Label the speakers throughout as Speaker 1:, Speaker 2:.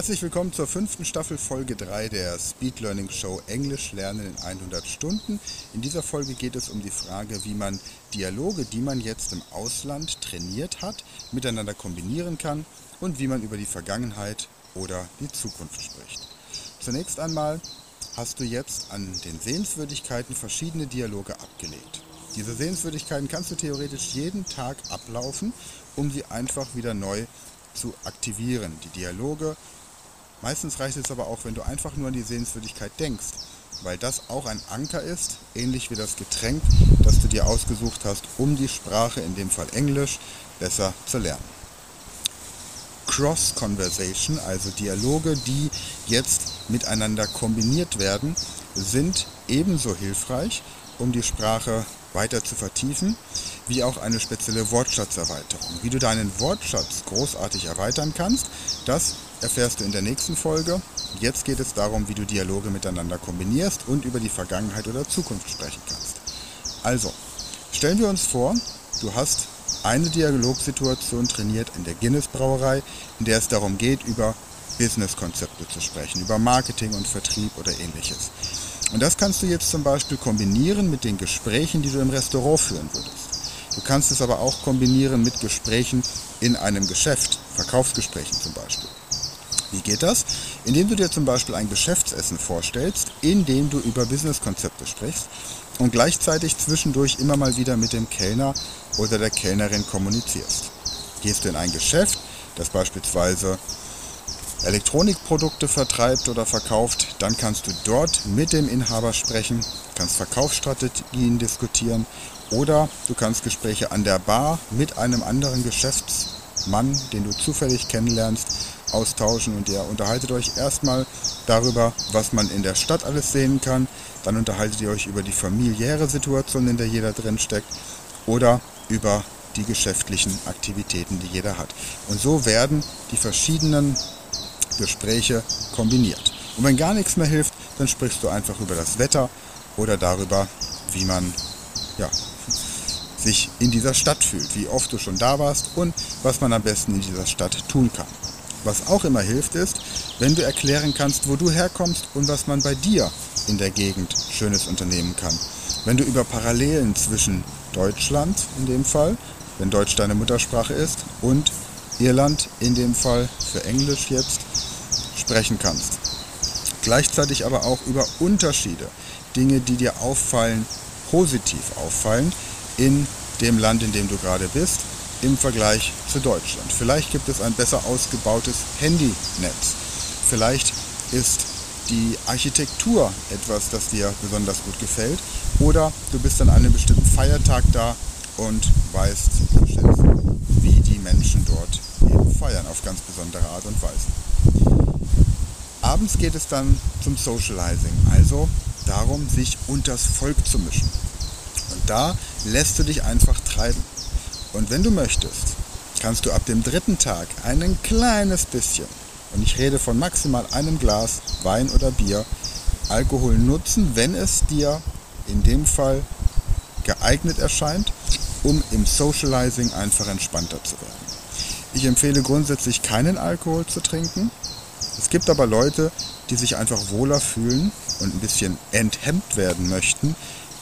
Speaker 1: Herzlich willkommen zur fünften Staffel Folge 3 der Speed Learning Show Englisch lernen in 100 Stunden. In dieser Folge geht es um die Frage, wie man Dialoge, die man jetzt im Ausland trainiert hat, miteinander kombinieren kann und wie man über die Vergangenheit oder die Zukunft spricht. Zunächst einmal hast du jetzt an den Sehenswürdigkeiten verschiedene Dialoge abgelegt. Diese Sehenswürdigkeiten kannst du theoretisch jeden Tag ablaufen, um sie einfach wieder neu zu aktivieren. Die Dialoge Meistens reicht es aber auch, wenn du einfach nur an die Sehenswürdigkeit denkst, weil das auch ein Anker ist, ähnlich wie das Getränk, das du dir ausgesucht hast, um die Sprache, in dem Fall Englisch, besser zu lernen. Cross-Conversation, also Dialoge, die jetzt miteinander kombiniert werden, sind ebenso hilfreich, um die Sprache weiter zu vertiefen, wie auch eine spezielle Wortschatzerweiterung. Wie du deinen Wortschatz großartig erweitern kannst, das erfährst du in der nächsten Folge. Jetzt geht es darum, wie du Dialoge miteinander kombinierst und über die Vergangenheit oder Zukunft sprechen kannst. Also, stellen wir uns vor, du hast eine Dialogsituation trainiert in der Guinness Brauerei, in der es darum geht, über Businesskonzepte zu sprechen, über Marketing und Vertrieb oder ähnliches. Und das kannst du jetzt zum Beispiel kombinieren mit den Gesprächen, die du im Restaurant führen würdest. Du kannst es aber auch kombinieren mit Gesprächen in einem Geschäft, Verkaufsgesprächen zum Beispiel. Wie geht das? Indem du dir zum Beispiel ein Geschäftsessen vorstellst, in dem du über Businesskonzepte sprichst und gleichzeitig zwischendurch immer mal wieder mit dem Kellner oder der Kellnerin kommunizierst. Gehst du in ein Geschäft, das beispielsweise Elektronikprodukte vertreibt oder verkauft, dann kannst du dort mit dem Inhaber sprechen, kannst Verkaufsstrategien diskutieren oder du kannst Gespräche an der Bar mit einem anderen Geschäftsmann, den du zufällig kennenlernst, austauschen und ihr unterhaltet euch erstmal darüber, was man in der Stadt alles sehen kann. Dann unterhaltet ihr euch über die familiäre Situation, in der jeder drin steckt oder über die geschäftlichen Aktivitäten, die jeder hat. Und so werden die verschiedenen Gespräche kombiniert. Und wenn gar nichts mehr hilft, dann sprichst du einfach über das Wetter oder darüber, wie man ja, sich in dieser Stadt fühlt, wie oft du schon da warst und was man am besten in dieser Stadt tun kann. Was auch immer hilft ist, wenn du erklären kannst, wo du herkommst und was man bei dir in der Gegend Schönes unternehmen kann. Wenn du über Parallelen zwischen Deutschland in dem Fall, wenn Deutsch deine Muttersprache ist, und Irland in dem Fall für Englisch jetzt sprechen kannst. Gleichzeitig aber auch über Unterschiede, Dinge, die dir auffallen, positiv auffallen in dem Land, in dem du gerade bist im Vergleich zu Deutschland. Vielleicht gibt es ein besser ausgebautes Handynetz. Vielleicht ist die Architektur etwas, das dir besonders gut gefällt. Oder du bist an einem bestimmten Feiertag da und weißt wie die Menschen dort eben feiern auf ganz besondere Art und Weise. Abends geht es dann zum Socializing, also darum, sich unters Volk zu mischen. Und da lässt du dich einfach treiben. Und wenn du möchtest, kannst du ab dem dritten Tag ein kleines bisschen, und ich rede von maximal einem Glas Wein oder Bier, Alkohol nutzen, wenn es dir in dem Fall geeignet erscheint, um im Socializing einfach entspannter zu werden. Ich empfehle grundsätzlich keinen Alkohol zu trinken. Es gibt aber Leute, die sich einfach wohler fühlen und ein bisschen enthemmt werden möchten,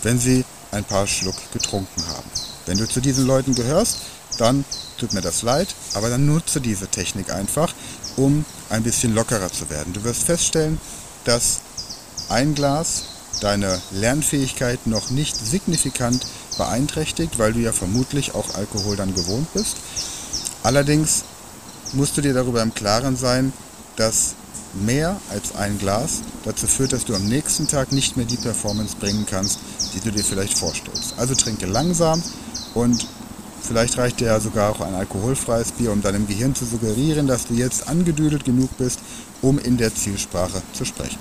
Speaker 1: wenn sie ein paar Schluck getrunken haben. Wenn du zu diesen Leuten gehörst, dann tut mir das leid, aber dann nutze diese Technik einfach, um ein bisschen lockerer zu werden. Du wirst feststellen, dass ein Glas deine Lernfähigkeit noch nicht signifikant beeinträchtigt, weil du ja vermutlich auch Alkohol dann gewohnt bist. Allerdings musst du dir darüber im Klaren sein, dass mehr als ein Glas dazu führt, dass du am nächsten Tag nicht mehr die Performance bringen kannst, die du dir vielleicht vorstellst. Also trinke langsam, und vielleicht reicht dir ja sogar auch ein alkoholfreies Bier, um deinem Gehirn zu suggerieren, dass du jetzt angedüdelt genug bist, um in der Zielsprache zu sprechen.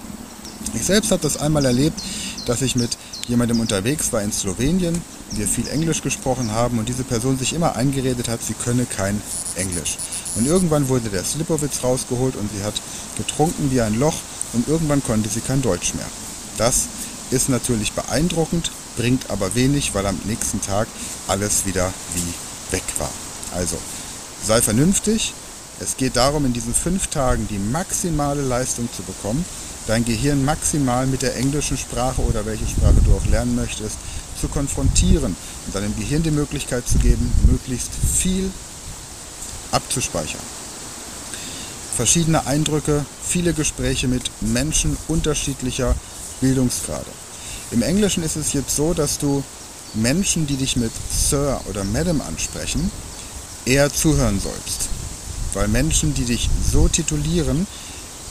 Speaker 1: Ich selbst habe das einmal erlebt, dass ich mit jemandem unterwegs war in Slowenien, wir viel Englisch gesprochen haben und diese Person sich immer eingeredet hat, sie könne kein Englisch. Und irgendwann wurde der Slipowitz rausgeholt und sie hat getrunken wie ein Loch und irgendwann konnte sie kein Deutsch mehr. Das ist natürlich beeindruckend, bringt aber wenig, weil am nächsten Tag alles wieder wie weg war. Also sei vernünftig. Es geht darum, in diesen fünf Tagen die maximale Leistung zu bekommen, dein Gehirn maximal mit der englischen Sprache oder welche Sprache du auch lernen möchtest, zu konfrontieren und deinem Gehirn die Möglichkeit zu geben, möglichst viel abzuspeichern. Verschiedene Eindrücke, viele Gespräche mit Menschen unterschiedlicher Bildungsgrade. Im Englischen ist es jetzt so, dass du Menschen, die dich mit Sir oder Madam ansprechen, eher zuhören sollst. Weil Menschen, die dich so titulieren,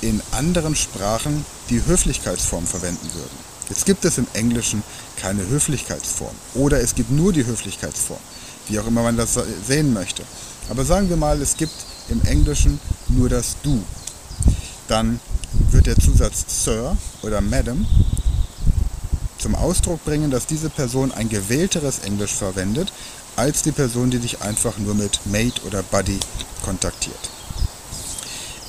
Speaker 1: in anderen Sprachen die Höflichkeitsform verwenden würden. Jetzt gibt es im Englischen keine Höflichkeitsform oder es gibt nur die Höflichkeitsform, wie auch immer man das sehen möchte. Aber sagen wir mal, es gibt im Englischen nur das Du. Dann wird der Zusatz Sir oder Madam zum Ausdruck bringen, dass diese Person ein gewählteres Englisch verwendet, als die Person, die dich einfach nur mit Mate oder Buddy kontaktiert.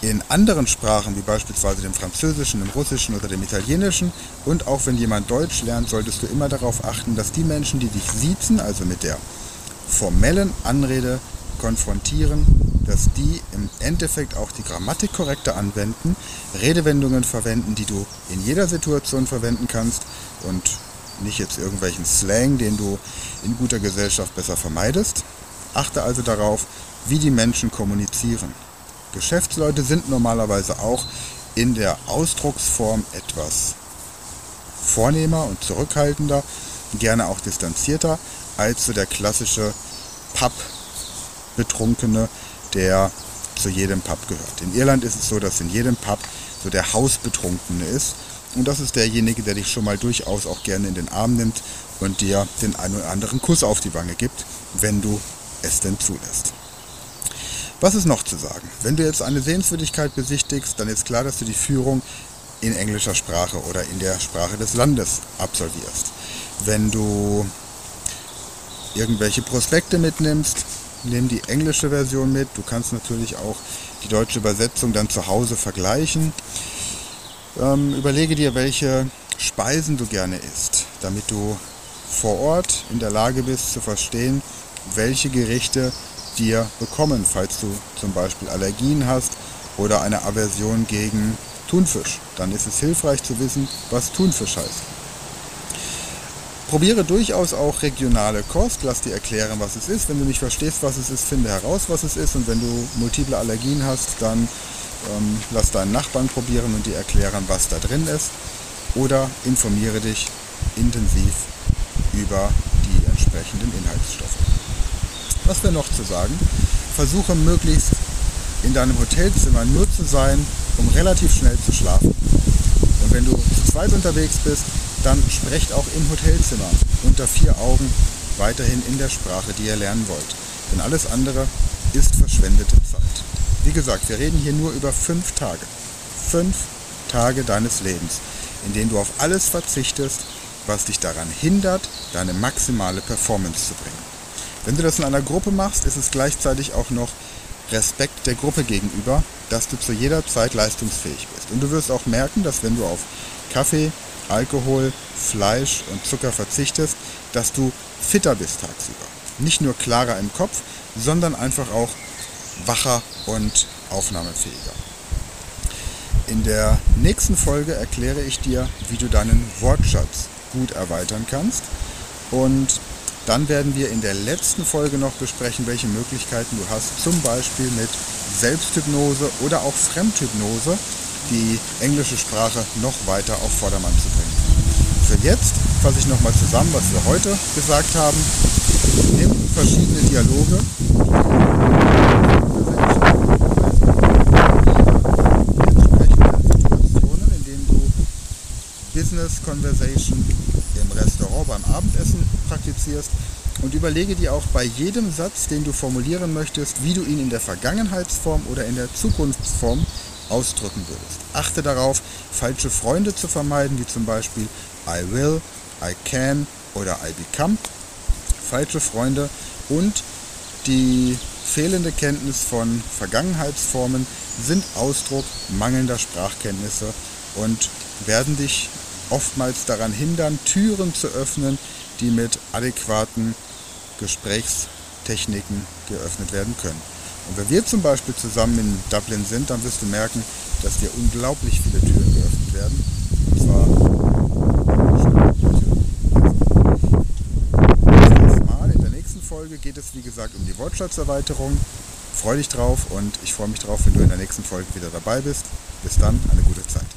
Speaker 1: In anderen Sprachen, wie beispielsweise dem Französischen, dem Russischen oder dem Italienischen, und auch wenn jemand Deutsch lernt, solltest du immer darauf achten, dass die Menschen, die dich siezen, also mit der formellen Anrede konfrontieren, dass die im Endeffekt auch die Grammatik korrekte anwenden, Redewendungen verwenden, die du in jeder Situation verwenden kannst und nicht jetzt irgendwelchen Slang, den du in guter Gesellschaft besser vermeidest. Achte also darauf, wie die Menschen kommunizieren. Geschäftsleute sind normalerweise auch in der Ausdrucksform etwas vornehmer und zurückhaltender, gerne auch distanzierter als so der klassische Pub-Betrunkene, der zu jedem Pub gehört. In Irland ist es so, dass in jedem Pub so der Hausbetrunkene ist. Und das ist derjenige, der dich schon mal durchaus auch gerne in den Arm nimmt und dir den einen oder anderen Kuss auf die Wange gibt, wenn du es denn zulässt. Was ist noch zu sagen? Wenn du jetzt eine Sehenswürdigkeit besichtigst, dann ist klar, dass du die Führung in englischer Sprache oder in der Sprache des Landes absolvierst. Wenn du irgendwelche Prospekte mitnimmst, nimm die englische Version mit. Du kannst natürlich auch die deutsche Übersetzung dann zu Hause vergleichen. Ähm, überlege dir, welche Speisen du gerne isst, damit du vor Ort in der Lage bist zu verstehen, welche Gerichte dir bekommen, falls du zum Beispiel Allergien hast oder eine Aversion gegen Thunfisch. Dann ist es hilfreich zu wissen, was Thunfisch heißt. Probiere durchaus auch regionale Kost, lass dir erklären, was es ist. Wenn du nicht verstehst, was es ist, finde heraus, was es ist. Und wenn du multiple Allergien hast, dann ähm, lass deinen Nachbarn probieren und dir erklären, was da drin ist. Oder informiere dich intensiv über die entsprechenden Inhaltsstoffe. Was wäre noch zu sagen? Versuche möglichst in deinem Hotelzimmer nur zu sein, um relativ schnell zu schlafen. Und wenn du zu zweit unterwegs bist, dann sprecht auch im Hotelzimmer unter vier Augen weiterhin in der Sprache, die ihr lernen wollt. Denn alles andere ist verschwendete Zeit. Wie gesagt, wir reden hier nur über fünf Tage. Fünf Tage deines Lebens, in denen du auf alles verzichtest, was dich daran hindert, deine maximale Performance zu bringen. Wenn du das in einer Gruppe machst, ist es gleichzeitig auch noch Respekt der Gruppe gegenüber, dass du zu jeder Zeit leistungsfähig bist. Und du wirst auch merken, dass wenn du auf Kaffee, Alkohol, Fleisch und Zucker verzichtest, dass du fitter bist tagsüber. Nicht nur klarer im Kopf, sondern einfach auch wacher und aufnahmefähiger. In der nächsten Folge erkläre ich dir, wie du deinen Wortschatz gut erweitern kannst und dann werden wir in der letzten Folge noch besprechen, welche Möglichkeiten du hast, zum Beispiel mit Selbsthypnose oder auch Fremdhypnose die englische Sprache noch weiter auf Vordermann zu bringen. Für jetzt fasse ich nochmal zusammen, was wir heute gesagt haben. Nimm verschiedene Dialoge. Business Conversation im Restaurant beim Abendessen praktizierst und überlege dir auch bei jedem Satz, den du formulieren möchtest, wie du ihn in der Vergangenheitsform oder in der Zukunftsform ausdrücken würdest. Achte darauf, falsche Freunde zu vermeiden, wie zum Beispiel I will, I can oder I become. Falsche Freunde und die fehlende Kenntnis von Vergangenheitsformen sind Ausdruck mangelnder Sprachkenntnisse und werden dich oftmals daran hindern, Türen zu öffnen, die mit adäquaten Gesprächstechniken geöffnet werden können. Und wenn wir zum Beispiel zusammen in Dublin sind, dann wirst du merken, dass dir unglaublich viele Türen geöffnet werden. Und zwar. In der nächsten Folge geht es, wie gesagt, um die Wortschatzerweiterung. Freue dich drauf und ich freue mich drauf, wenn du in der nächsten Folge wieder dabei bist. Bis dann, eine gute Zeit.